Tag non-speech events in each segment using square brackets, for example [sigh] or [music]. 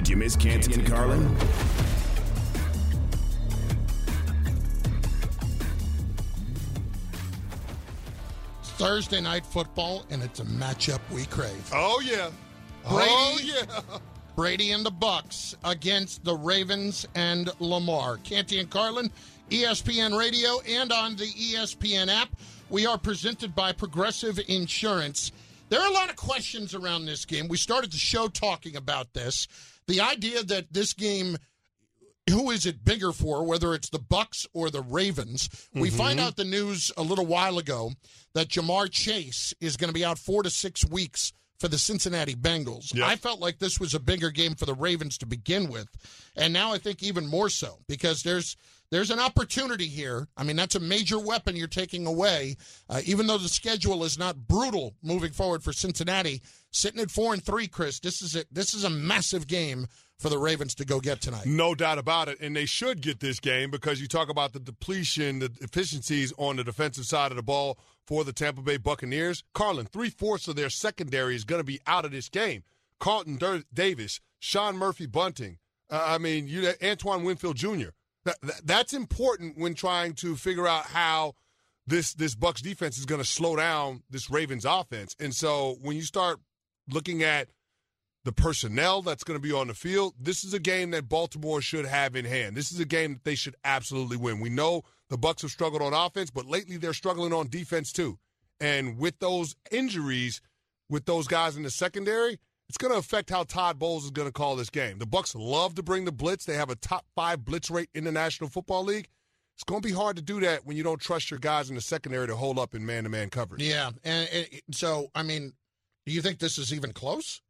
Did you miss Canty and Carlin? Thursday night football, and it's a matchup we crave. Oh yeah. Oh, Brady, oh yeah. [laughs] Brady and the Bucks against the Ravens and Lamar. Canty and Carlin, ESPN Radio, and on the ESPN app. We are presented by Progressive Insurance. There are a lot of questions around this game. We started the show talking about this. The idea that this game who is it bigger for whether it's the bucks or the ravens we Mm-hmm. find out the news a little while ago that Ja'Marr Chase is going to be out four to six weeks for the cincinnati bengals. Yep. i felt like this was a bigger game for the ravens to begin with. And now i think even more so because there's there's an opportunity here. I mean that's a major weapon you're taking away uh, even though the schedule is not brutal moving forward for cincinnati. Sitting at four and three chris this is a this is a massive game for the ravens to go get tonight No doubt about it. And they should get this game because you talk about the depletion, the efficiencies on the defensive side of the ball for the Tampa Bay Buccaneers. Carlin, three fourths of their secondary is going to be out of this game. Carlton Dur- Davis, Sean Murphy Bunting, uh, I mean, you Antoine Winfield Jr. That, that- that's important when trying to figure out how this this Bucks defense is going to slow down this Ravens offense. And so when you start looking at the personnel that's going to be on the field. This is a game that Baltimore should have in hand. This is a game that they should absolutely win. We know the Bucks have struggled on offense, but lately they're struggling on defense too. And with those injuries, with those guys in the secondary, it's going to affect how Todd Bowles is going to call this game. The Bucks love to bring the blitz. They have a top 5 blitz rate in the National Football League. It's going to be hard to do that when you don't trust your guys in the secondary to hold up in man-to-man coverage. Yeah, and, and so I mean, do you think this is even close?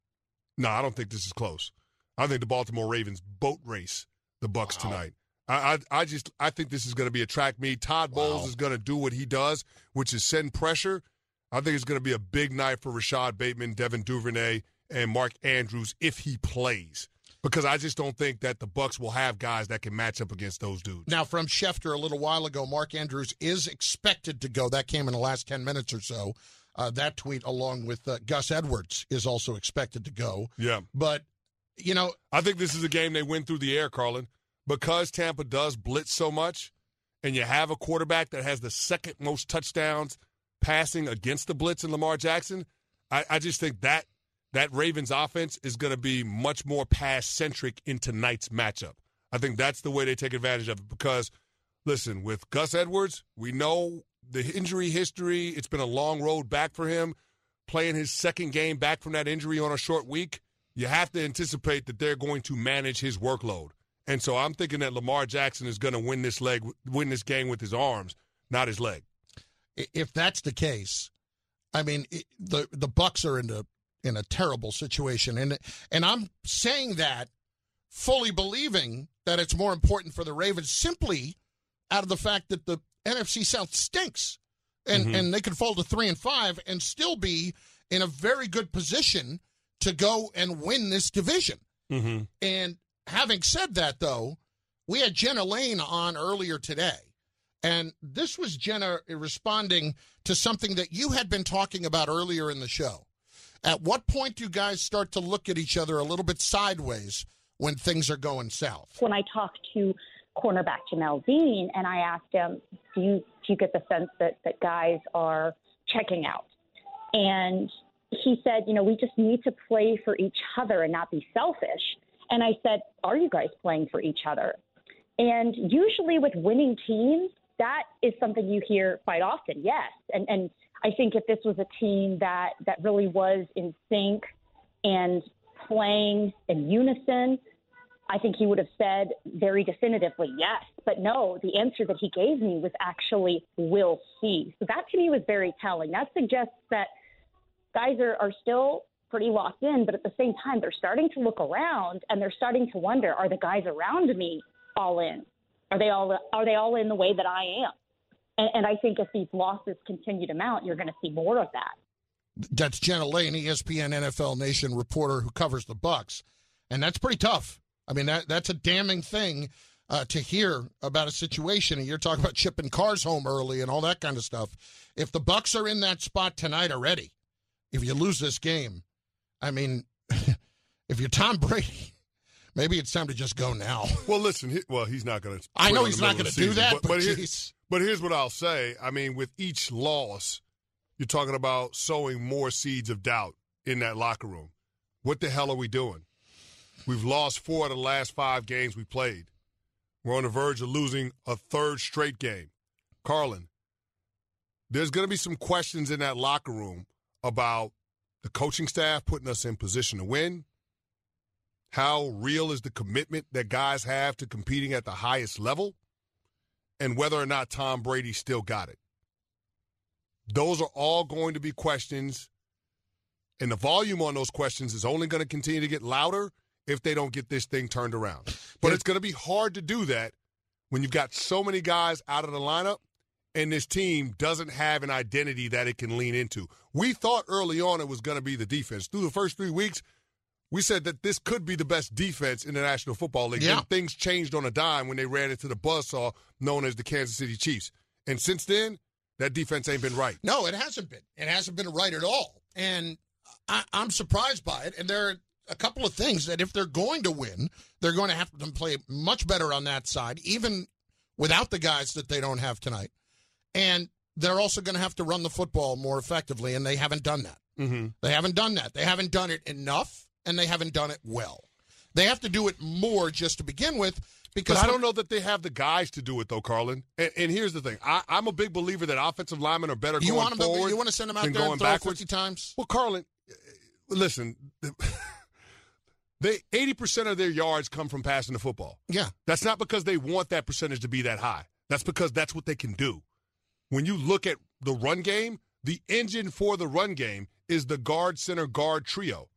No, I don't think this is close. I think the Baltimore Ravens boat race the Bucks Wow. tonight. I, I I just I think this is going to be a track meet. Todd Bowles Wow. is going to do what he does, which is send pressure. I think it's going to be a big night for Rashad Bateman, Devin Duvernay, and Mark Andrews if he plays. Because I just don't think that the Bucks will have guys that can match up against those dudes. Now, from Schefter a little while ago, Mark Andrews is expected to go. That came in the last ten minutes or so. Uh, that tweet, along with uh, Gus Edwards, is also expected to go. Yeah. But you know, I think this is a game they win through the air, Carlin, because Tampa does blitz so much, and you have a quarterback that has the second most touchdowns passing against the blitz in Lamar Jackson. I, I just think that that Ravens offense is going to be much more pass centric in tonight's matchup. I think that's the way they take advantage of it because, listen, with Gus Edwards, we know the injury history. It's been a long road back for him. Playing his second game back from that injury on a short week, you have to anticipate that they're going to manage his workload. And so I'm thinking that Lamar Jackson is going to win this leg, win this game with his arms, not his leg. if that's the case, I mean, the the Bucks are in a in a terrible situation, and and I'm saying that fully believing that it's more important for the Ravens simply out of the fact that the NFC South stinks, and Mhm. and they could fall to three and five and still be in a very good position to go and win this division. Mm-hmm. And having said that, though, we had Jenna Laine on earlier today. And this was Jenna responding to something that you had been talking about earlier in the show. At what point do you guys start to look at each other a little bit sideways when things are going south? when I talk to cornerback Jamel Dean and I asked him, do you, do you get the sense that, that guys are checking out? And he said, you know, we just need to play for each other and not be selfish. And I said, are you guys playing for each other? And usually with winning teams, that is something you hear quite often, yes. And, and I think if this was a team that, that really was in sync and playing in unison, I think he would have said very definitively yes. But no, the answer that he gave me was actually we'll see. So that to me was very telling. That suggests that guys are, are still pretty locked in, but at the same time, they're starting to look around and they're starting to wonder: Are the guys around me all in? Are they all are they all in the way that I am? And, and I think if these losses continue to mount, you're going to see more of that. That's Jenna Laine, ESPN NFL Nation reporter who covers the Bucks, and that's pretty tough. I mean, that that's a damning thing uh, to hear about a situation. And you're talking about shipping cars home early and all that kind of stuff. If the Bucks are in that spot tonight already, if you lose this game, I mean, [laughs] if you're Tom Brady, [laughs] maybe it's time to just go now. [laughs] Well, listen. He, well, he's not going to. I know he's not going to do that, but, but, but, here- but here's what I'll say. I mean, with each loss, you're talking about sowing more seeds of doubt in that locker room. What the hell are we doing? We've lost four of the last five games we played. We're on the verge of losing a third straight game. Carlin, there's going to be some questions in that locker room about the coaching staff putting us in position to win. How real is the commitment that guys have to competing at the highest level? And whether or not Tom Brady still got it. Those are all going to be questions. And the volume on those questions is only going to continue to get louder if they don't get this thing turned around. But it's going to be hard to do that when you've got so many guys out of the lineup and this team doesn't have an identity that it can lean into. We thought early on it was going to be the defense. Through the first three weeks, we said that this could be the best defense in the National Football League. Yeah. Things changed on a dime when they ran into the buzzsaw known as the Kansas City Chiefs. And since then, that defense ain't been right. No, it hasn't been. It hasn't been right at all. And I, I'm surprised by it. And there are a couple of things that if they're going to win, they're going to have to play much better on that side, even without the guys that they don't have tonight. And they're also going to have to run the football more effectively, and they haven't done that. Mm-hmm. They haven't done that. They haven't done it enough, and they haven't done it well. They have to do it more just to begin with because But I don't know that they have the guys to do it, though, Carlin. And, and here's the thing: I, I'm a big believer that offensive linemen are better You going want them? forward. You want to send them out than there going and throw backwards. fifty times? Well, Carlin, uh, listen, they 80% of their yards come from passing the football. Yeah. That's not because they want that percentage to be that high. That's because that's what they can do. When you look at the run game, the engine for the run game is the guard center guard trio.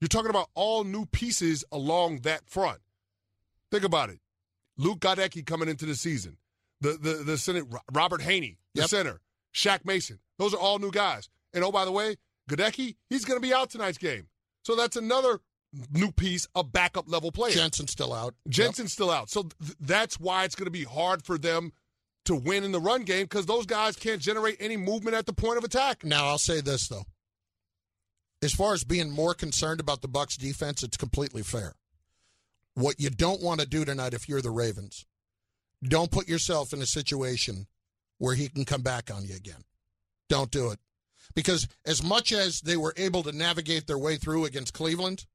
You're talking about all new pieces along that front. Think about it. Luke Goedeke coming into the season. The the the center Robert Hainsey, the Yep. center. Shaq Mason. Those are all new guys. And oh by the way, Goedeke, he's going to be out tonight's game. So that's another new piece, a backup level player. Jensen's still out. Jensen's still out. So th- that's why it's going to be hard for them to win in the run game because those guys can't generate any movement at the point of attack. Now I'll say this though. As far as being more concerned about the Bucks defense, it's completely fair. What you don't want to do tonight if you're the Ravens, don't put yourself in a situation where he can come back on you again. Don't do it. Because as much as they were able to navigate their way through against Cleveland,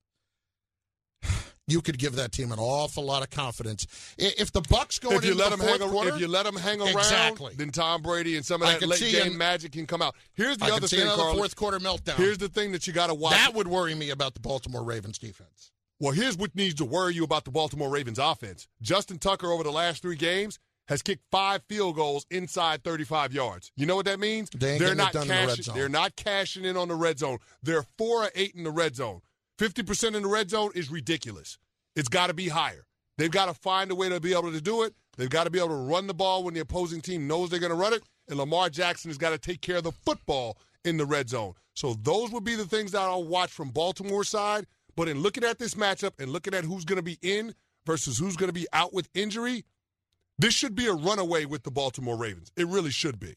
you could give that team an awful lot of confidence. If the Bucks you into let the them hang, fourth quarter, if you let them hang around, Exactly. then Tom Brady and some of that late game him- magic can come out. Here's the I other thing, Carl. fourth quarter meltdown. Here's the thing that you got to watch. that would worry me about the Baltimore Ravens defense. Well, here's what needs to worry you about the Baltimore Ravens offense. Justin Tucker over the last three games has kicked five field goals inside 35 yards. You know what that means? They are not done in the red cashing. zone. They're not cashing in on the red zone. They're four or eight in the red zone. 50% in the red zone is ridiculous. It's got to be higher. They've got to find a way to be able to do it. They've got to be able to run the ball when the opposing team knows they're going to run it. And Lamar Jackson has got to take care of the football in the red zone. So those would be the things that I'll watch from Baltimore side. But in looking at this matchup and looking at who's going to be in versus who's going to be out with injury, this should be a runaway with the Baltimore Ravens. It really should be.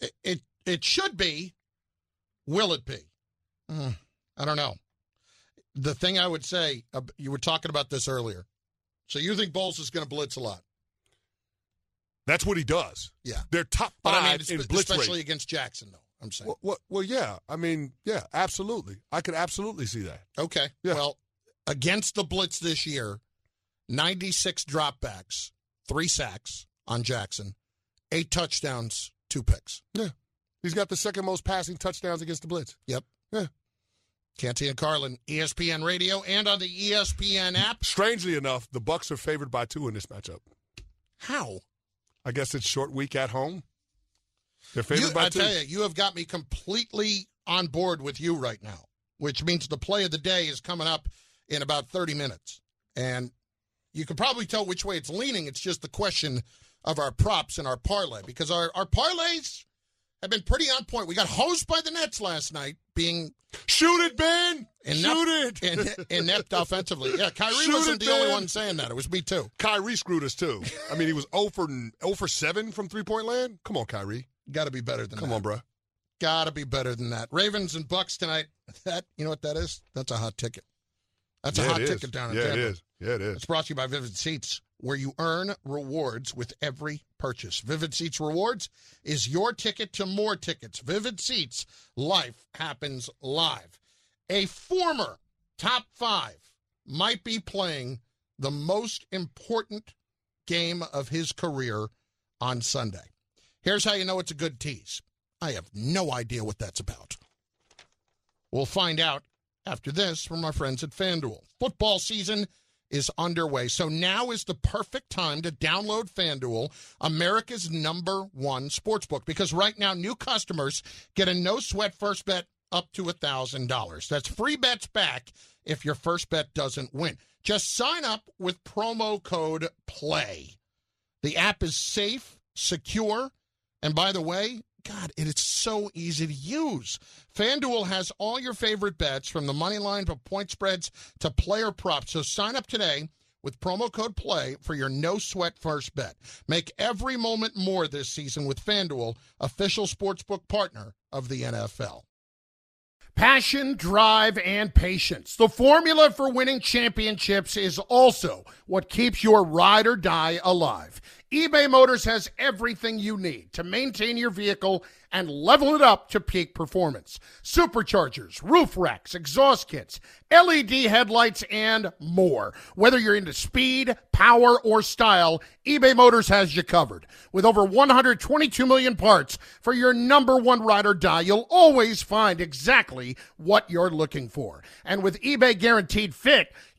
It it, it should be. Will it be? Mm, I don't know. The thing I would say, uh, you were talking about this earlier. So you think Bowles is going to blitz a lot? That's what he does. Yeah. They're top But five I mean, in espe- blitz especially against Jackson, though. I'm saying. Well, well, well, yeah. I mean, yeah, absolutely. I could absolutely see that. Okay. Yeah. Well, against the blitz this year, 96 dropbacks, three sacks on Jackson, eight touchdowns, two picks. Yeah. He's got the second most passing touchdowns against the blitz. Yep. Yeah. Canty and Carlin, ESPN Radio, and on the ESPN app. Strangely enough, the Bucks are favored by two in this matchup. How? I guess it's short week at home. They're favored You, by I two. tell you, you have got me completely on board with you right now. which means the play of the day is coming up in about 30 minutes. And you can probably tell which way it's leaning. It's just the question of our props and our parlay because our, our parlays have been pretty on point. We got hosed by the Nets last night, being shoot it, Ben. Inept, shoot it. inept offensively. Yeah, Kyrie shoot wasn't it, the ben. only one saying that. It was me too. Kyrie screwed us too. I mean, he was 0 for 0 for 7 from three point land. Come on, Kyrie. Got to be better than that. Come that. on, bro. Got to be better than that. Ravens and Bucks tonight. That you know what that is? That's a hot ticket. That's yeah, a hot ticket down in yeah, Tampa. Yeah, it is. Yeah, it is. It's brought to you by Vivid Seats, where you earn rewards with every purchase. Vivid Seats Rewards is your ticket to more tickets. Vivid Seats, life happens live. A former top five might be playing the most important game of his career on Sunday. Here's how you know it's a good tease. I have no idea what that's about. We'll find out after this from our friends at FanDuel. Football season is underway, so now is the perfect time to download FanDuel, America's number one sportsbook, because right now new customers get a no sweat first bet up to $1,000. That's free bets back if your first bet doesn't win. Just sign up with promo code PLAY. The app is safe, secure, and by the way, God, it is so easy to use. FanDuel has all your favorite bets from the money line to point spreads to player props. So sign up today with promo code PLAY for your no sweat first bet. Make every moment more this season with FanDuel, official sportsbook partner of the NFL. Passion, drive, and patience. The formula for winning championships is also what keeps your ride or die alive eBay Motors has everything you need to maintain your vehicle and level it up to peak performance. Superchargers, roof racks, exhaust kits, LED headlights, and more. Whether you're into speed, power, or style, eBay Motors has you covered. With over 122 million parts for your number one ride or die, you'll always find exactly what you're looking for. And with eBay Guaranteed Fit,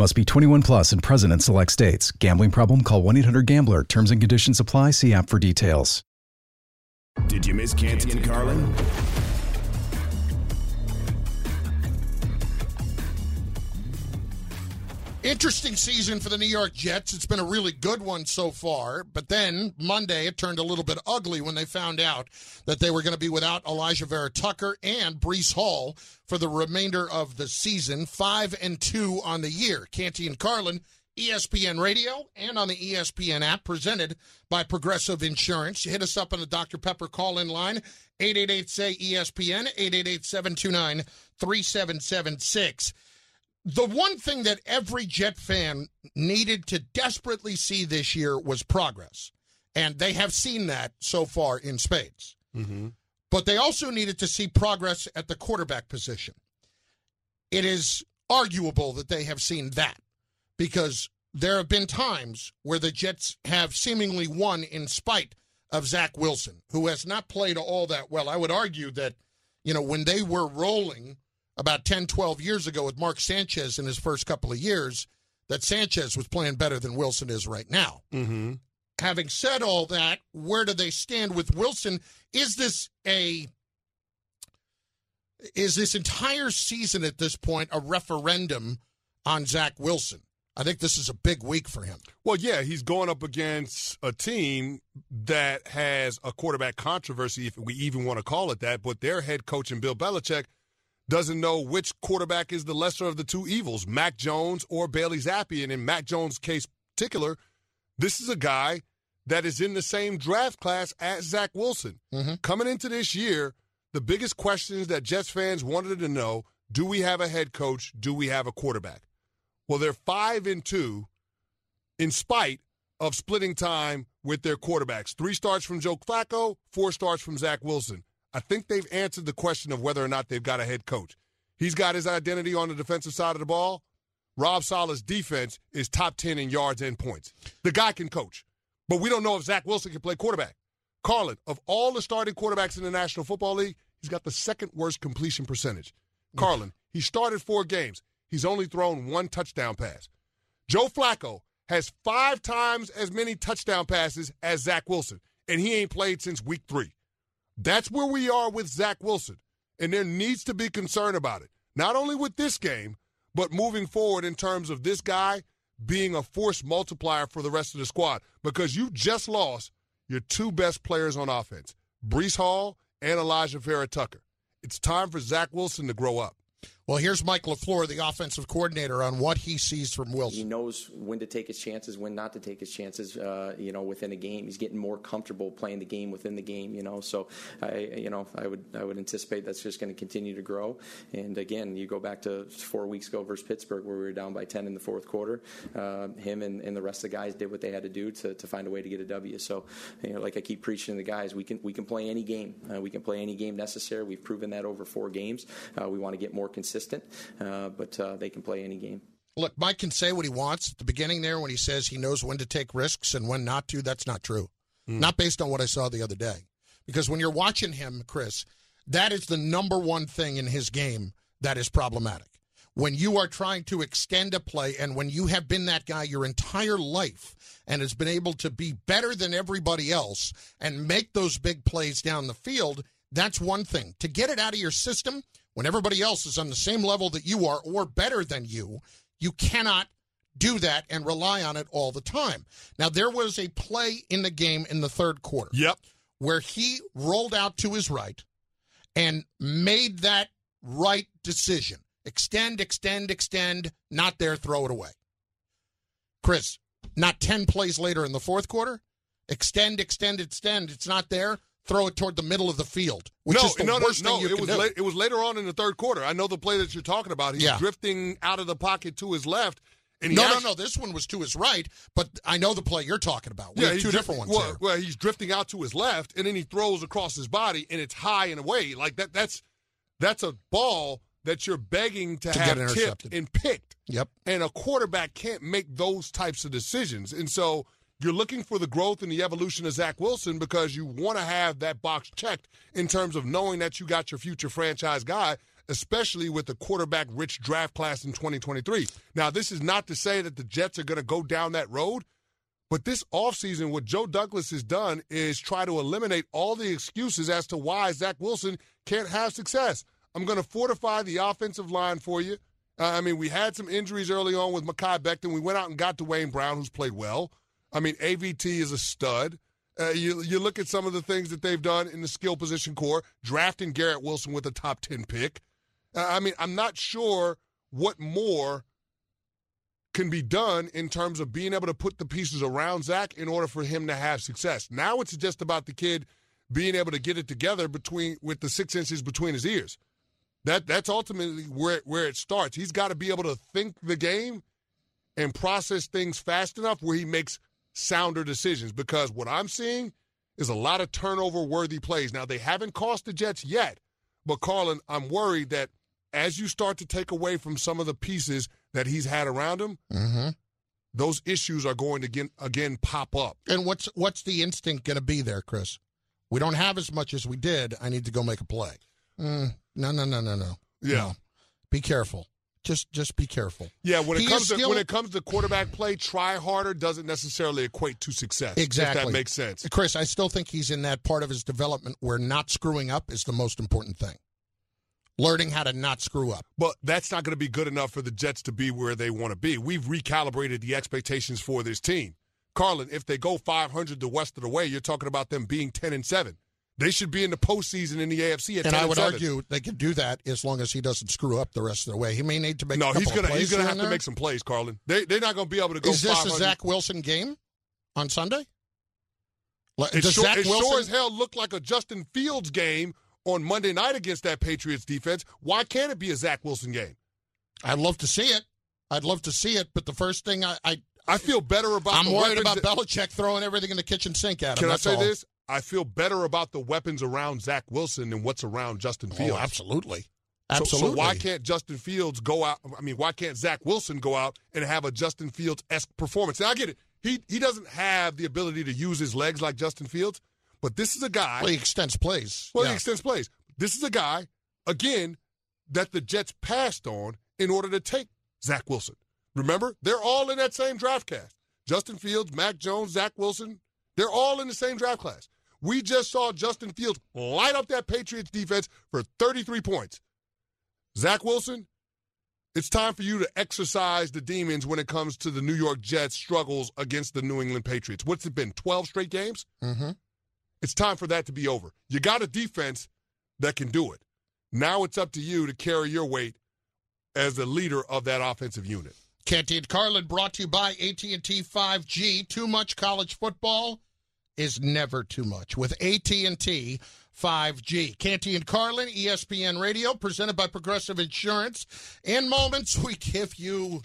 Must be 21 plus and present in select states. Gambling problem? Call 1 800 GAMBLER. Terms and conditions apply. See app for details. Did you miss Canty and Carlin? Interesting season for the New York Jets. It's been a really good one so far. But then Monday, it turned a little bit ugly when they found out that they were going to be without Alijah Vera Tucker and Breece Hall for the remainder of the season. Five and two on the year. Canty and Carlin, ESPN Radio, and on the ESPN app, presented by Progressive Insurance. You hit us up on the Dr. Pepper call in line, 888 say ESPN, 888 729 3776 the one thing that every Jet fan needed to desperately see this year was progress. And they have seen that so far in spades. Mm-hmm. But they also needed to see progress at the quarterback position. It is arguable that they have seen that because there have been times where the Jets have seemingly won in spite of Zach Wilson, who has not played all that well. I would argue that, you know, when they were rolling about 10, 12 years ago with Mark Sanchez in his first couple of years that Sanchez was playing better than Wilson is right now. Mm-hmm. Having said all that, where do they stand with Wilson? Is this a is this entire season at this point a referendum on Zach Wilson? I think this is a big week for him. Well, yeah, he's going up against a team that has a quarterback controversy, if we even want to call it that. But their head coach and Bill Belichick doesn't know which quarterback is the lesser of the two evils, Mac Jones or Bailey Zappe. And in Mac Jones' case particular, this is a guy that is in the same draft class as Zach Wilson. Mm-hmm. Coming into this year, the biggest questions that Jets fans wanted to know do we have a head coach? Do we have a quarterback? Well, they're five and two in spite of splitting time with their quarterbacks. Three starts from Joe Flacco, four starts from Zach Wilson. I think they've answered the question of whether or not they've got a head coach. He's got his identity on the defensive side of the ball. Rob Saleh's defense is top 10 in yards and points. The guy can coach, but we don't know if Zach Wilson can play quarterback. Carlin, of all the starting quarterbacks in the National Football League, he's got the second worst completion percentage. Carlin, he started four games. He's only thrown one touchdown pass. Joe Flacco has five times as many touchdown passes as Zach Wilson, and he ain't played since week three. That's where we are with Zach Wilson, and there needs to be concern about it. Not only with this game, but moving forward in terms of this guy being a force multiplier for the rest of the squad because you just lost your two best players on offense, Breece Hall and Alijah Vera Tucker. It's time for Zach Wilson to grow up. Well, here's Mike LaFleur, the offensive coordinator, on what he sees from Wilson. He knows when to take his chances, when not to take his chances. Uh, you know, within a game, he's getting more comfortable playing the game within the game. You know, so I, you know, I would, I would anticipate that's just going to continue to grow. And again, you go back to four weeks ago versus Pittsburgh, where we were down by ten in the fourth quarter. Uh, him and, and the rest of the guys did what they had to do to, to find a way to get a W. So, you know, like I keep preaching to the guys, we can, we can play any game. Uh, we can play any game necessary. We've proven that over four games. Uh, we want to get more consistent, uh, but uh, they can play any game. Look, Mike can say what he wants at the beginning there when he says he knows when to take risks and when not to. That's not true. Not based on what I saw the other day. Because when you're watching him, Chris, that is the number one thing in his game that is problematic. When you are trying to extend a play and when you have been that guy your entire life and has been able to be better than everybody else and make those big plays down the field, that's one thing. To get it out of your system when everybody else is on the same level that you are or better than you, you cannot do that and rely on it all the time. Now, there was a play in the game in the third quarter Yep. where he rolled out to his right and made that right decision. Extend, extend, extend, not there, throw it away. Chris, not 10 plays later in the fourth quarter, extend, extend, extend, it's not there, throw it toward the middle of the field, which no, is the no, no, worst no. thing you it can was do. la- it was later on in the third quarter. I know the play that you're talking about. He's Yeah. drifting out of the pocket to his left, and no, actu- no, no. This one was to his right, but I know the play you're talking about. We have two different ones well, well, he's drifting out to his left, and then he throws across his body, and it's high and away. Like that. That's that's a ball that you're begging to, To have get tipped and picked. Yep. And a quarterback can't make those types of decisions. And so you're looking for the growth and the evolution of Zach Wilson because you want to have that box checked in terms of knowing that you got your future franchise guy, especially with the quarterback rich draft class in 2023. Now, this is not to say that the Jets are going to go down that road. But this offseason, what Joe Douglas has done is try to eliminate all the excuses as to why Zach Wilson can't have success. I'm going to fortify the offensive line for you. Uh, I mean, we had some injuries early on with Mekhi Becton. We went out and got Duane Brown, who's played well. I mean, AVT is a stud. Uh, you, you look at some of the things that they've done in the skill position core, drafting Garrett Wilson with a top 10 pick. Uh, I mean, I'm not sure what more can be done in terms of being able to put the pieces around Zach in order for him to have success. Now it's just about the kid being able to get it together between with the six inches between his ears. That that's ultimately where where it starts. He's got to be able to think the game and process things fast enough where he makes sounder decisions. Because what I'm seeing is a lot of turnover worthy plays. Now they haven't cost the Jets yet, but Carlin, I'm worried that as you start to take away from some of the pieces that he's had around him, Mm-hmm. those issues are going to again, again pop up. And what's what's the instinct going to be there, Chris? We don't have as much as we did. I need to go make a play. Mm, no, no, no, no, no. Yeah. No. Be careful. Just just be careful. Yeah, when it He comes to still- when it comes to quarterback play, try harder doesn't necessarily equate to success. Exactly. If that makes sense. Chris, I still think he's in that part of his development where not screwing up is the most important thing. Learning how to not screw up. But that's not going to be good enough for the Jets to be where they want to be. We've recalibrated the expectations for this team. Carlin, if they go 500 the west of the way, you're talking about them being 10 and 7. They should be in the postseason in the AFC at And 10 I would 7. argue they can do that as long as he doesn't screw up the rest of the way. He may need to make no, he's gonna he's gonna have and to there. make some plays, Carlin. They they're not gonna be able to go. Is this a Zach Wilson game on Sunday? It, Does sure, Zach it sure Wilson- as hell looked like a Justin Fields game on Monday night against that Patriots defense. Why can't it be a Zach Wilson game? I'd love to see it. I'd love to see it, but the first thing I, I I feel better about. I'm worried about that- Belichick throwing everything in the kitchen sink at him. Can I say all. this? I feel better about the weapons around Zach Wilson than what's around Justin oh, Fields. Oh, absolutely. So- Absolutely. So, why can't Justin Fields go out? I mean, why can't Zach Wilson go out and have a Justin Fields esque performance? Now I get it. He he doesn't have the ability to use his legs like Justin Fields, but this is a guy. Well, he extends plays. Well, Yeah. he extends plays. This is a guy, again, that the Jets passed on in order to take Zach Wilson. Remember, they're all in that same draft cast. Justin Fields, Mac Jones, Zach Wilson, they're all in the same draft class. We just saw Justin Fields light up that Patriots defense for 33 points. Zach Wilson, it's time for you to exercise the demons when it comes to the New York Jets' struggles against the New England Patriots. What's it been, 12 straight games? Mhm. It's time for that to be over. You got a defense that can do it. Now it's up to you to carry your weight as the leader of that offensive unit. Canty and Carlin brought to you by AT&T 5G. Too much college football is never too much with AT&T 5G. Canty and Carlin, ESPN Radio, presented by Progressive Insurance. In moments, we give you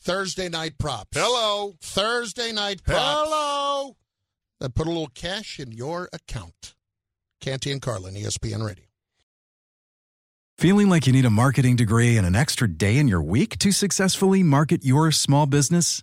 Thursday night props. Hello. Thursday night props. Hello. That put a little cash in your account. Canty and Carlin, ESPN Radio. Feeling like you need a marketing degree and an extra day in your week to successfully market your small business?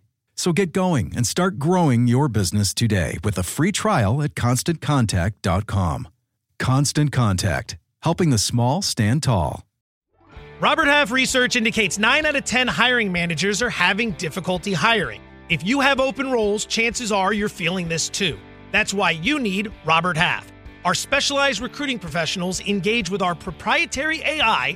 So get going and start growing your business today with a free trial at constantcontact.com. Constant Contact, helping the small stand tall. Robert Half research indicates 9 out of 10 hiring managers are having difficulty hiring. If you have open roles, chances are you're feeling this too. That's why you need Robert Half. Our specialized recruiting professionals engage with our proprietary AI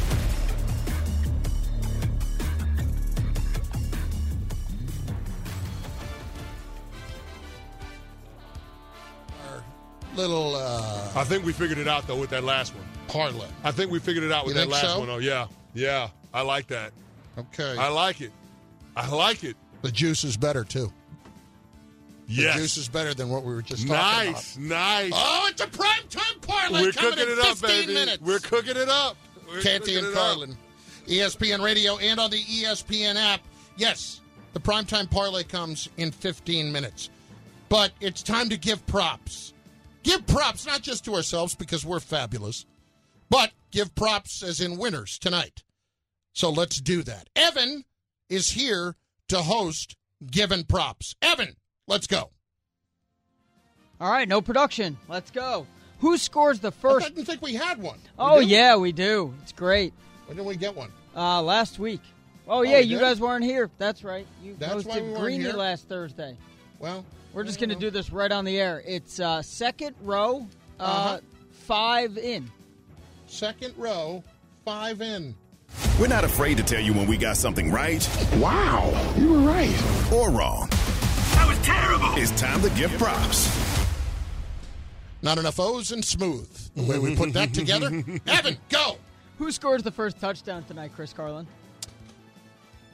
Little uh, I think we figured it out, though, with that last one. parlay. I think we figured it out with You that last so? one. Oh, yeah. Yeah. I like that. Okay. I like it. I like it. the juice is better, too. The Yes. juice is better than what we were just talking about. Nice. Nice. Oh, it's a prime time parlay We're coming cooking in it up, 15 baby. minutes. We're cooking it up. We're Canty cooking and it up. Carlin, ESPN Radio, and on the ESPN app. Yes, the primetime parlay comes in 15 minutes. But it's time to give props. Give props, not just to ourselves because we're fabulous, but give props as in winners tonight. So let's do that. Evan is here to host Given Props. Evan, let's go. All right, no production. Let's go. Who scores the first? I didn't think we had one. We Oh do? yeah, we do. It's great. When did we get one? Uh, last week. Oh yeah, we you guys weren't here. That's right. You That's why hosted we Greeny here? last Thursday. Well, We're just gonna don't do this right on the air. It's uh, second row, uh, Uh-huh. five in. second row, five in. We're not afraid to tell you when we got something right. Wow, you were right. Or wrong. That was terrible. It's time to give props. Not enough O's and smooth. The way we put that together. [laughs] Evan, go. Who scores the first touchdown tonight, Chris Carlin?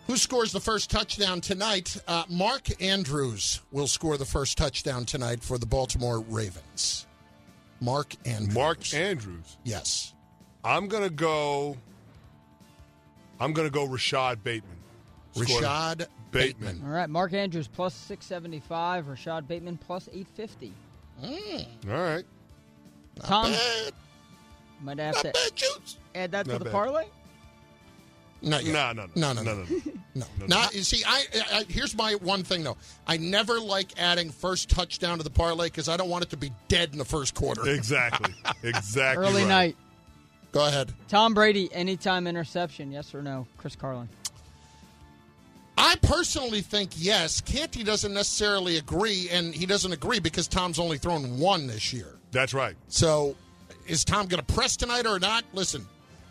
Who scores the first touchdown tonight? Uh, Mark Andrews will score the first touchdown tonight for the Baltimore Ravens. Mark Andrews. Mark Andrews. Yes. I'm gonna go. I'm gonna go Rashad Bateman. Scored- Rashad Bateman. All right, Mark Andrews plus six seventy five. Rashad Bateman plus eight fifty. Mm, All right. Tom bad. might have Not to bad juice. add that to the bad. parlay. Not yet. No, no, no, no, no, no, no, no. Not you see. I, I here's my one thing though. I never like adding first touchdown to the parlay because I don't want it to be dead in the first quarter. Exactly. [laughs] Exactly. Early right. night. Go ahead. Tom Brady, anytime interception, yes or no? Chris Carlin. I personally think yes. Canty doesn't necessarily agree, and he doesn't agree because Tom's only thrown one this year. That's right. So, is Tom going to press tonight or not? Listen,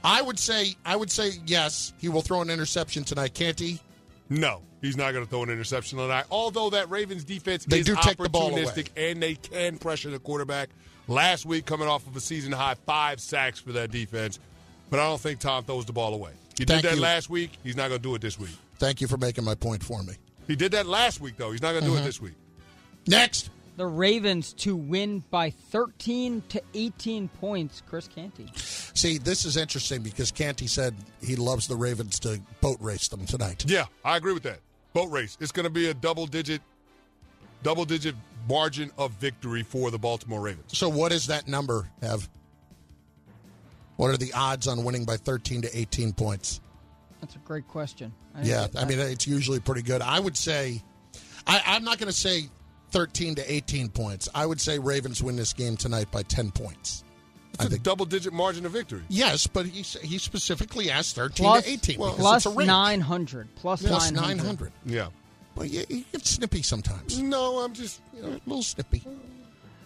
I would say I would say yes. He will throw an interception tonight. Can't he? No, he's not going to throw an interception tonight. Although that Ravens defense They is do take the ball opportunistic and they can pressure the quarterback. Last week, coming off of a season high five sacks for that defense, but I don't think Tom throws the ball away. He Thank did that you. last week. He's not going to do it this week. Thank you for making my point for me. He did that last week, though. He's not going to do it Mhm. this week. Next. The Ravens to win by 13 to 18 points. Chris Canty. See, this is interesting because Canty said he loves the Ravens to boat race them tonight. Yeah, I agree with that. Boat race. It's going to be a double digit, double digit margin of victory for the Baltimore Ravens. So, what does that number have? What are the odds on winning by 13 to 18 points? That's a great question. I Yeah, I mean, it's usually pretty good. I would say, I, I'm not going to say 13 to 18 points. I would say Ravens win this game tonight by 10 points. It's a double digit margin of victory. Yes, but he, he specifically asked 13 Plus, to 18. because plus it's a range. 900. Plus, Plus 900. 900. Yeah. Well, you, you get snippy sometimes. No, I'm just you know, a little snippy.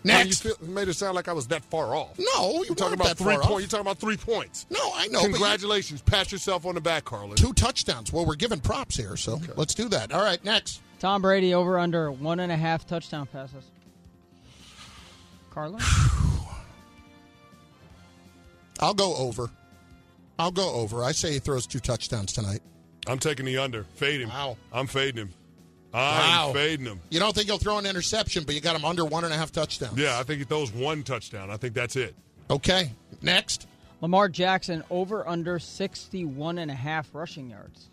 Next. Next. You feel, made it sound like I was that far off. No, you You're talking about that three points. You're talking about three points. No, I know. but you- Congratulations. Pat yourself on the back, Carlin. Two touchdowns. Well, we're giving props here, so let's do that. All right, next. Tom Brady over under one and a half touchdown passes. Carlin? [sighs] I'll go over. I'll go over. I say he throws two touchdowns tonight. I'm taking the under. Fade him. Wow. I'm fading him. I'm Wow. fading him. You don't think he'll throw an interception, but you got him under one and a half touchdowns. Yeah, I think he throws one touchdown. I think that's it. Okay. Next. Lamar Jackson over under 61 and a half rushing yards.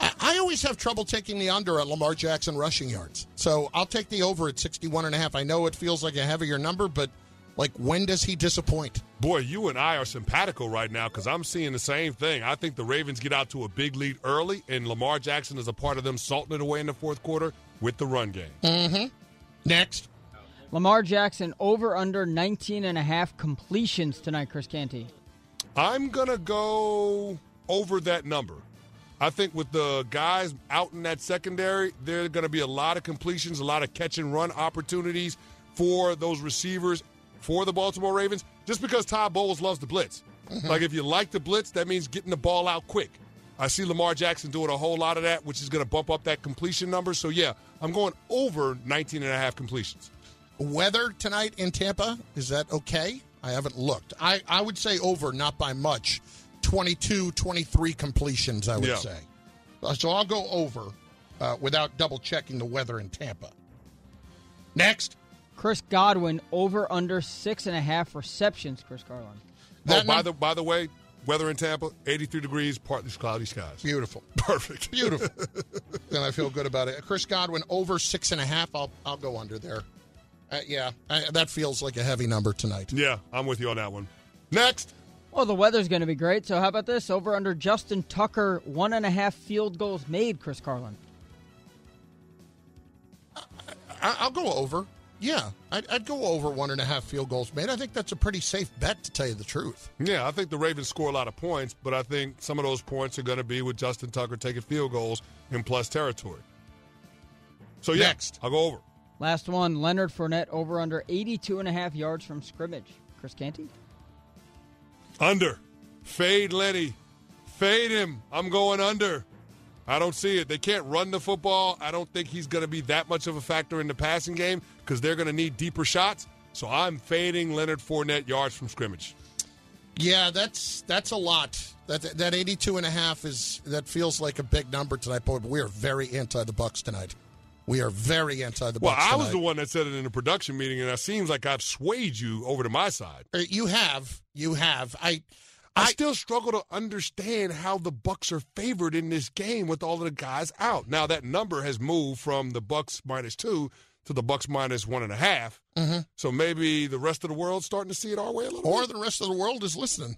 I, I always have trouble taking the under at Lamar Jackson rushing yards. So I'll take the over at 61 and a half. I know it feels like a heavier number, but like when does he disappoint? Boy, you and I are simpatico right now because I'm seeing the same thing. I think the Ravens get out to a big lead early, and Lamar Jackson is a part of them salting it away in the fourth quarter with the run game. Mm-hmm. Next. Lamar Jackson over under 19 and a half completions tonight, Chris Canty. I'm going to go over that number. I think with the guys out in that secondary, there are going to be a lot of completions, a lot of catch and run opportunities for those receivers for the Baltimore Ravens, just because Todd Bowles loves the blitz. Mm-hmm. Like, if you like the blitz, that means getting the ball out quick. I see Lamar Jackson doing a whole lot of that, which is going to bump up that completion number. So, yeah, I'm going over 19 and a half completions. Weather tonight in Tampa, is that okay? I haven't looked. I, I would say over, not by much. 22, 23 completions, I would Yeah. say. Uh, So I'll go over uh, without double checking the weather in Tampa. Next. Chris Godwin over under six and a half receptions, Chris Carlin. oh, by the by the way, weather in Tampa, 83 degrees, partly cloudy skies. Beautiful. [laughs] Perfect. Beautiful. [laughs] and I feel good about it. Chris Godwin over six and a half. I'll I'll go under there. Uh, yeah, I, that feels like a heavy number tonight. Yeah, I'm with you on that one. Next. Well, the weather's going to be great. So how about this? Over under Justin Tucker, one and a half field goals made, Chris Carlin. I, I'll go over. Yeah, I'd, I'd go over one and a half field goals made. I think that's a pretty safe bet, to tell you the truth. Yeah, I think the Ravens score a lot of points, but I think some of those points are going to be with Justin Tucker taking field goals in plus territory. So, yeah, Next. I'll go over. Last one, Leonard Fournette over under 82 and a half yards from scrimmage. Chris Canty? Under. Fade Lenny. Fade him. I'm going under. I don't see it. They can't run the football. I don't think he's going to be that much of a factor in the passing game because they're going to need deeper shots. So I'm fading Leonard Fournette yards from scrimmage. Yeah, that's that's a lot. That that 82 and a half is that feels like a big number tonight, but we are very anti the Bucks tonight. We are very anti the Well, Bucks. I was tonight. the one that said it in the production meeting, and it seems like I've swayed you over to my side. Uh, You have, you have. I, I, still struggle to understand how the Bucks are favored in this game with all of the guys out. Now that number has moved from the Bucks minus two to the Bucks minus one and a half. Mhm. So maybe the rest of the world's starting to see it our way a little or bit. the rest of the world is listening.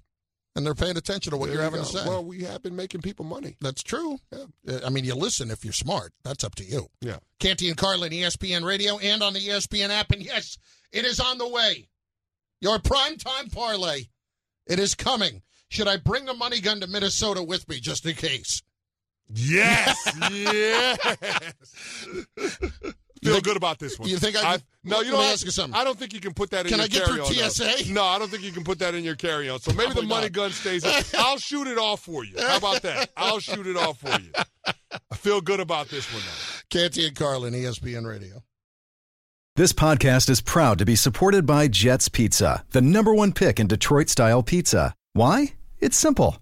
And they're paying attention to what There you're having go. to say. Well, we have been making people money. That's true. Uh, I mean, you listen if you're smart. That's up to you. Yeah. Canty and Carlin, ESPN Radio, and on the ESPN app. And yes, it is on the way. Your primetime parlay. It is coming. Should I bring the money gun to Minnesota with me just in case? Yes, [laughs] yes. [laughs] Feel think- good about this one. you think I- no, you let don't me ask you something. I don't think you can put that in your carry on. Can your I get through carry-on, though. TSA? No, I don't think you can put that in your carry-on. So maybe oh, the money not. gun stays. in. [laughs] I'll shoot it off for you. How about that? I'll shoot it off for you. I feel good about this one though. Canty and Carlin, ESPN Radio. This podcast is proud to be supported by Jets Pizza, the number one pick in Detroit style pizza. Why? It's simple.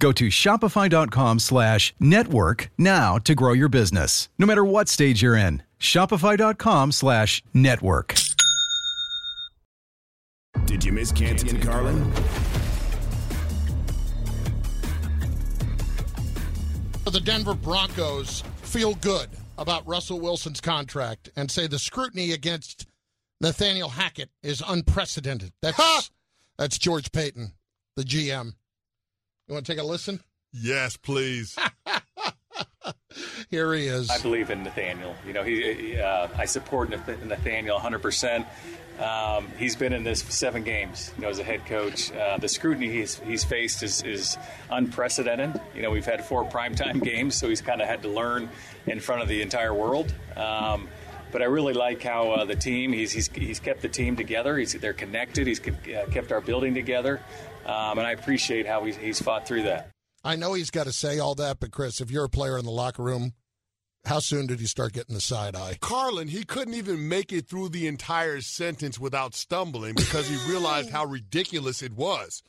Go to shopify.com slash network now to grow your business, no matter what stage you're in. Shopify.com slash network. Did you miss Canty and Carlin? The Denver Broncos feel good about Russell Wilson's contract and say the scrutiny against Nathaniel Hackett is unprecedented. That's that's George Paton, the GM. You want to take a listen? Yes, please. [laughs] Here he is. I believe in Nathaniel. You know, he, uh, I support Nathaniel 100%. Um, he's been in this seven games, you know, as a head coach. Uh, the scrutiny he's, he's faced is, is unprecedented. You know, we've had four primetime [laughs] games, so he's kind of had to learn in front of the entire world. Um, but I really like how uh, the team, he's, he's, he's kept the team together. He's, they're connected. He's uh, kept our building together. Um, and I appreciate how he's, he's fought through that. I know he's got to say all that, but Chris, if you're a player in the locker room, how soon did you start getting the side eye? Carlin, he couldn't even make it through the entire sentence without stumbling because he realized how ridiculous it was.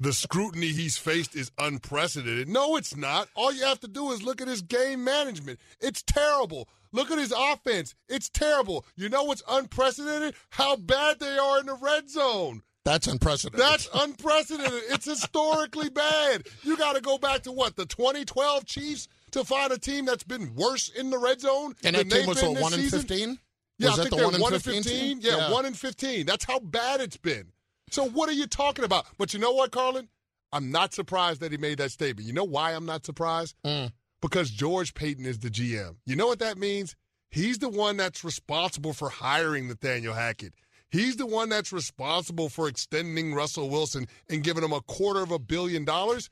The scrutiny he's faced is unprecedented. No, it's not. All you have to do is look at his game management. It's terrible. Look at his offense. It's terrible. You know what's unprecedented? How bad they are in the red zone. That's unprecedented. That's unprecedented. it's historically [laughs] bad. You got to go back to what the 2012 Chiefs to find a team that's been worse in the red zone. and that team was what, one in fifteen? Yeah, was I think the they're one in one in 15 fifteen. team? Yeah, one in fifteen. That's how bad it's been. So what are you talking about? But you know what, Carlin? I'm not surprised that he made that statement. You know why I'm not surprised? Mm. Because George Paton is the GM. You know what that means? He's the one that's responsible for hiring Nathaniel Hackett. He's the one that's responsible for extending Russell Wilson and giving him a quarter of a billion dollars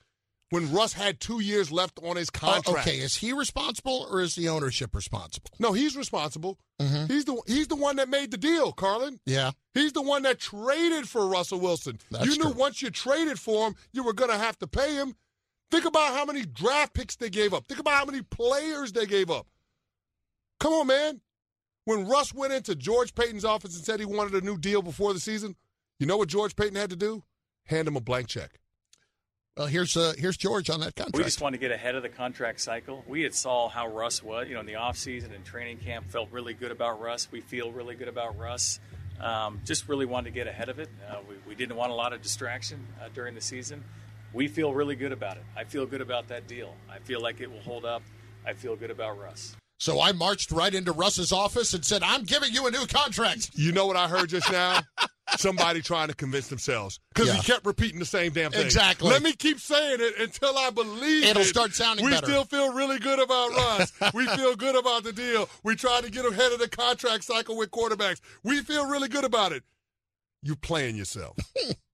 when Russ had two years left on his Uh, contract. okay, is he responsible or is the ownership responsible? No, he's responsible. Mhm. He's the he's the one that made the deal, Carlin. Yeah. He's the one that traded for Russell Wilson. That's you knew true. once you traded for him, you were going to have to pay him. Think about how many draft picks they gave up. Think about how many players they gave up. Come on, man. When Russ went into George Paton's office and said he wanted a new deal before the season, you know what George Paton had to do? Hand him a blank check. Well, here's uh, here's George on that contract. We just want to get ahead of the contract cycle. We had saw how Russ was, you know, in the offseason and training camp. Felt really good about Russ. We feel really good about Russ. Um, just really wanted to get ahead of it. Uh, we, we didn't want a lot of distraction uh, during the season. We feel really good about it. I feel good about that deal. I feel like it will hold up. I feel good about Russ. So I marched right into Russ's office and said, "I'm giving you a new contract." You know what I heard just now? [laughs] Somebody trying to convince themselves because Yeah. he kept repeating the same damn thing. Exactly. Let me keep saying it until I believe It'll it. start sounding we better. still feel really good about Russ. [laughs] we feel good about the deal. We tried to get ahead of the contract cycle with quarterbacks. We feel really good about it. You're playing yourself. [laughs]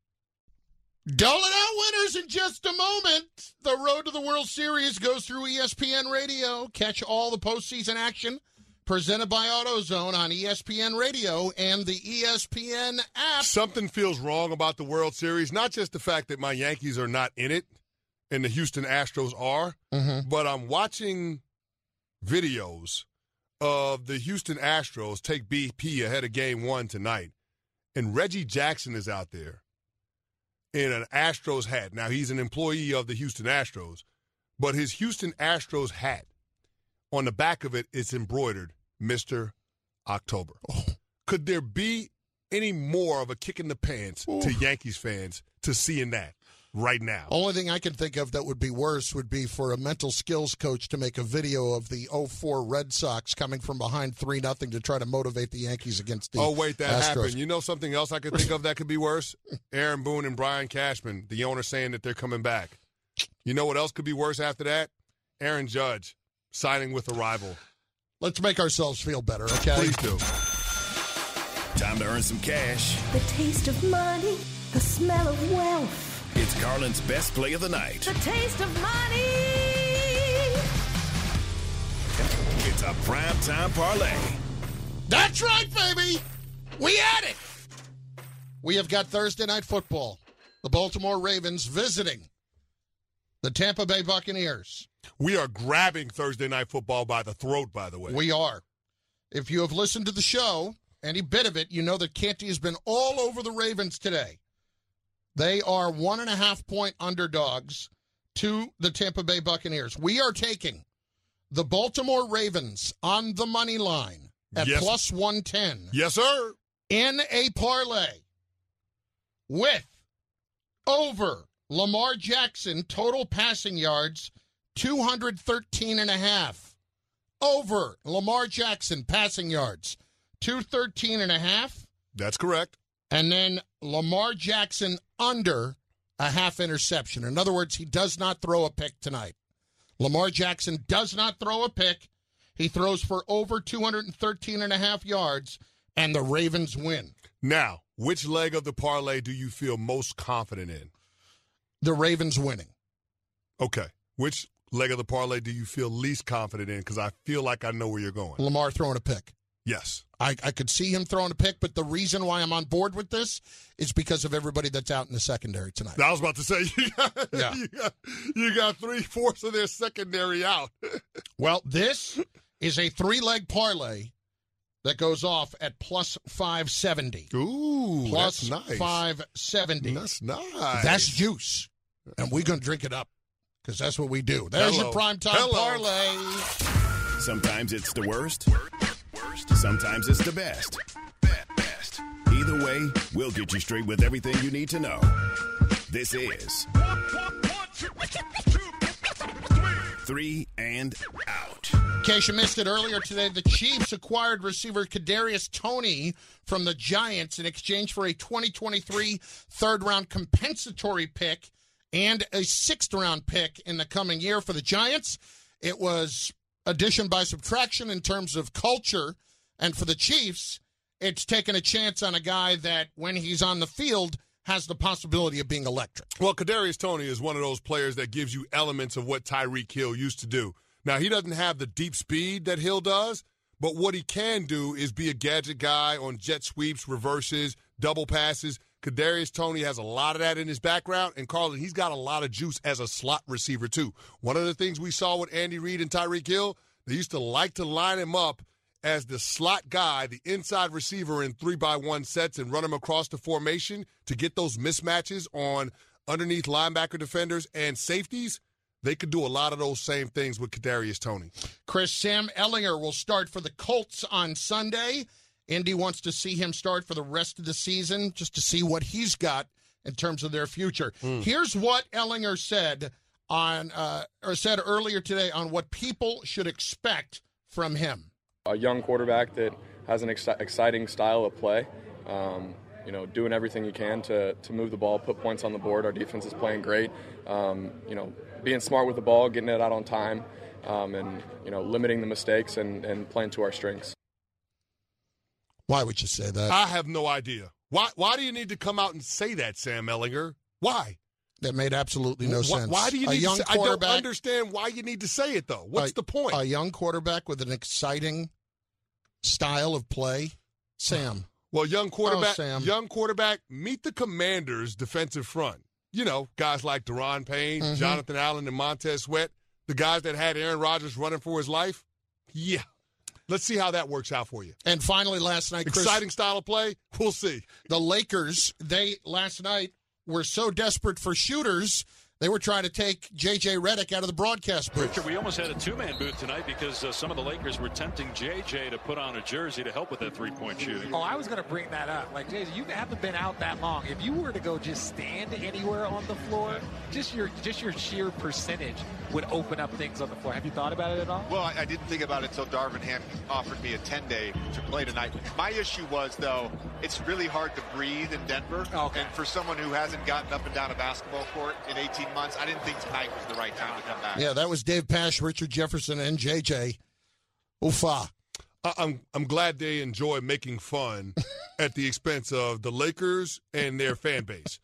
Doling out winners in just a moment. The road to the World Series goes through ESPN Radio. Catch all the postseason action presented by AutoZone on ESPN Radio and the ESPN app. Something feels wrong about the World Series. Not just the fact that my Yankees are not in it and the Houston Astros are, mm-hmm. but I'm watching videos of the Houston Astros take BP ahead of game one tonight. And Reggie Jackson is out there in an Astros hat. Now, he's an employee of the Houston Astros, but his Houston Astros hat, on the back of it, it, is embroidered Mr. October. Oh. Could there be any more of a kick in the pants Ooh. to Yankees fans to seeing that? Right now. Only thing I can think of that would be worse would be for a mental skills coach to make a video of the 04 Red Sox coming from behind 3 nothing to try to motivate the Yankees against the Oh, wait, that Astros. happened. You know something else I could think of that could be worse? [laughs] Aaron Boone and Brian Cashman, the owner saying that they're coming back. You know what else could be worse after that? Aaron Judge signing with a rival. Let's make ourselves feel better, okay? Please do. Time to earn some cash. The taste of money, the smell of wealth. It's Carlin's best play of the night. The taste of money. It's a prime time parlay. That's right, baby. We had it. We have got Thursday night football. The Baltimore Ravens visiting the Tampa Bay Buccaneers. We are grabbing Thursday night football by the throat, by the way. We are. If you have listened to the show, any bit of it, you know that Canty has been all over the Ravens today. They are one and a half point underdogs to the Tampa Bay Buccaneers. We are taking the Baltimore Ravens on the money line at Yes. plus 110 Yes, sir. in a parlay with over Lamar Jackson total passing yards 213 and a half over Lamar Jackson passing yards 213 and a half That's correct. and then Lamar Jackson under a half interception. In other words, he does not throw a pick tonight. Lamar Jackson does not throw a pick. He throws for over 213 and a half yards and the Ravens win. Now, which leg of the parlay do you feel most confident in? The Ravens winning. Okay. Which leg of the parlay do you feel least confident in? Because I feel like I know where you're going. Lamar throwing a pick. Yes. I, I could see him throwing a pick, but the reason why I'm on board with this is because of everybody that's out in the secondary tonight. I was about to say [laughs] you got, Yeah. you got, you got three fourths of their secondary out. [laughs] Well, this is a three leg parlay that goes off at plus 570. Ooh, Plus that's nice. 570. That's nice. That's juice. And we're going to drink it up because that's what we do. There's Hello. your primetime Hello. parlay. Sometimes it's the worst. Sometimes it's the best. Either way, we'll get you straight with everything you need to know. This is Three and Out. In case you missed it earlier today, the Chiefs acquired receiver Kadarius Toney from the Giants in exchange for a 2023 third round compensatory pick and a sixth round pick in the coming year for the Giants. It was addition by subtraction in terms of culture, and for the Chiefs, it's taking a chance on a guy that, when he's on the field, has the possibility of being electric. Well, Kadarius Toney is one of those players that gives you elements of what Tyreek Hill used to do. Now, he doesn't have the deep speed that Hill does, but what he can do is be a gadget guy on jet sweeps, reverses, double passes. Kadarius Toney has a lot of that in his background, and Carlin, he's got a lot of juice as a slot receiver too. One of the things we saw with Andy Reid and Tyreek Hill, they used to like to line him up as the slot guy, the inside receiver in three by one sets and run him across the formation to get those mismatches on underneath linebacker defenders and safeties. They could do a lot of those same things with Kadarius Toney. Chris Sam Ehlinger will start for the Colts on Sunday. Indy wants to see him start for the rest of the season just to see what he's got in terms of their future. Here's what Ehlinger said on uh, or said earlier today on what people should expect from him. a young quarterback that has an ex- exciting style of play. Um, you know, doing everything you can to, to move the ball, put points on the board. Our defense is playing great. Um, you know, being smart with the ball, getting it out on time, um, and you know, limiting the mistakes and, and playing to our strengths. Why would you say that? I have no idea. Why why do you need to come out and say that, Sam Ehlinger? Why? That made absolutely no why, sense. Why do you a need young to say, I don't understand why you need to say it though. What's a, the point? A young quarterback with an exciting style of play, Sam. Well, young quarterback, Oh, young quarterback, meet the Commanders' defensive front. You know, guys like Daron Payne, Mhm. Jonathan Allen, and Montez Sweat, the guys that had Aaron Rodgers running for his life. Yeah. Let's see how that works out for you. And finally, last night, Chris, Exciting style of play. We'll see. the Lakers, they last night were so desperate for shooters, they were trying to take J.J. Redick out of the broadcast booth. We almost had a two-man booth tonight because uh, some of the Lakers were tempting JJ to put on a jersey to help with that three-point shooting. Oh, I was going to bring that up. Like, Jason, you haven't been out that long. If you were to go just stand anywhere on the floor, just your just your sheer percentage would open up things on the floor. Have you thought about it at all? Well, I, I didn't think about it until Darvin Ham offered me a 10-day to play tonight. My issue was, though, it's really hard to breathe in Denver. Okay. And for someone who hasn't gotten up and down a basketball court in 18 months, I didn't think tonight was the right time to come back. Yeah, that was Dave Pasch, Richard Jefferson, and J.J. Ufa. I- I'm I'm glad they enjoy making fun [laughs] at the expense of the Lakers and their fan base.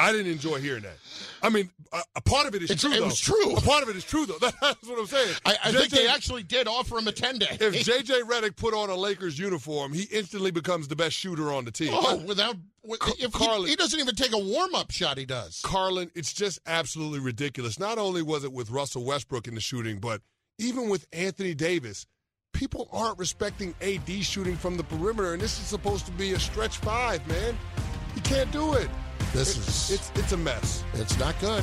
I didn't enjoy hearing that. I mean, a, a part of it is It's- true. it though. was true. A part of it is true, though. [laughs] That's what I'm saying. I, I think they actually did offer him a 10 day. If JJ Redick put on a Lakers uniform, he instantly becomes the best shooter on the team. Oh, without. If Carlin- he, he doesn't even take a warm up shot, he does. Carlin, it's just absolutely ridiculous. Not only was it with Russell Westbrook in the shooting, but even with Anthony Davis, people aren't respecting AD shooting from the perimeter, and this is supposed to be a stretch five, man. You can't do it. This It- is. it's it's a mess. It's not good.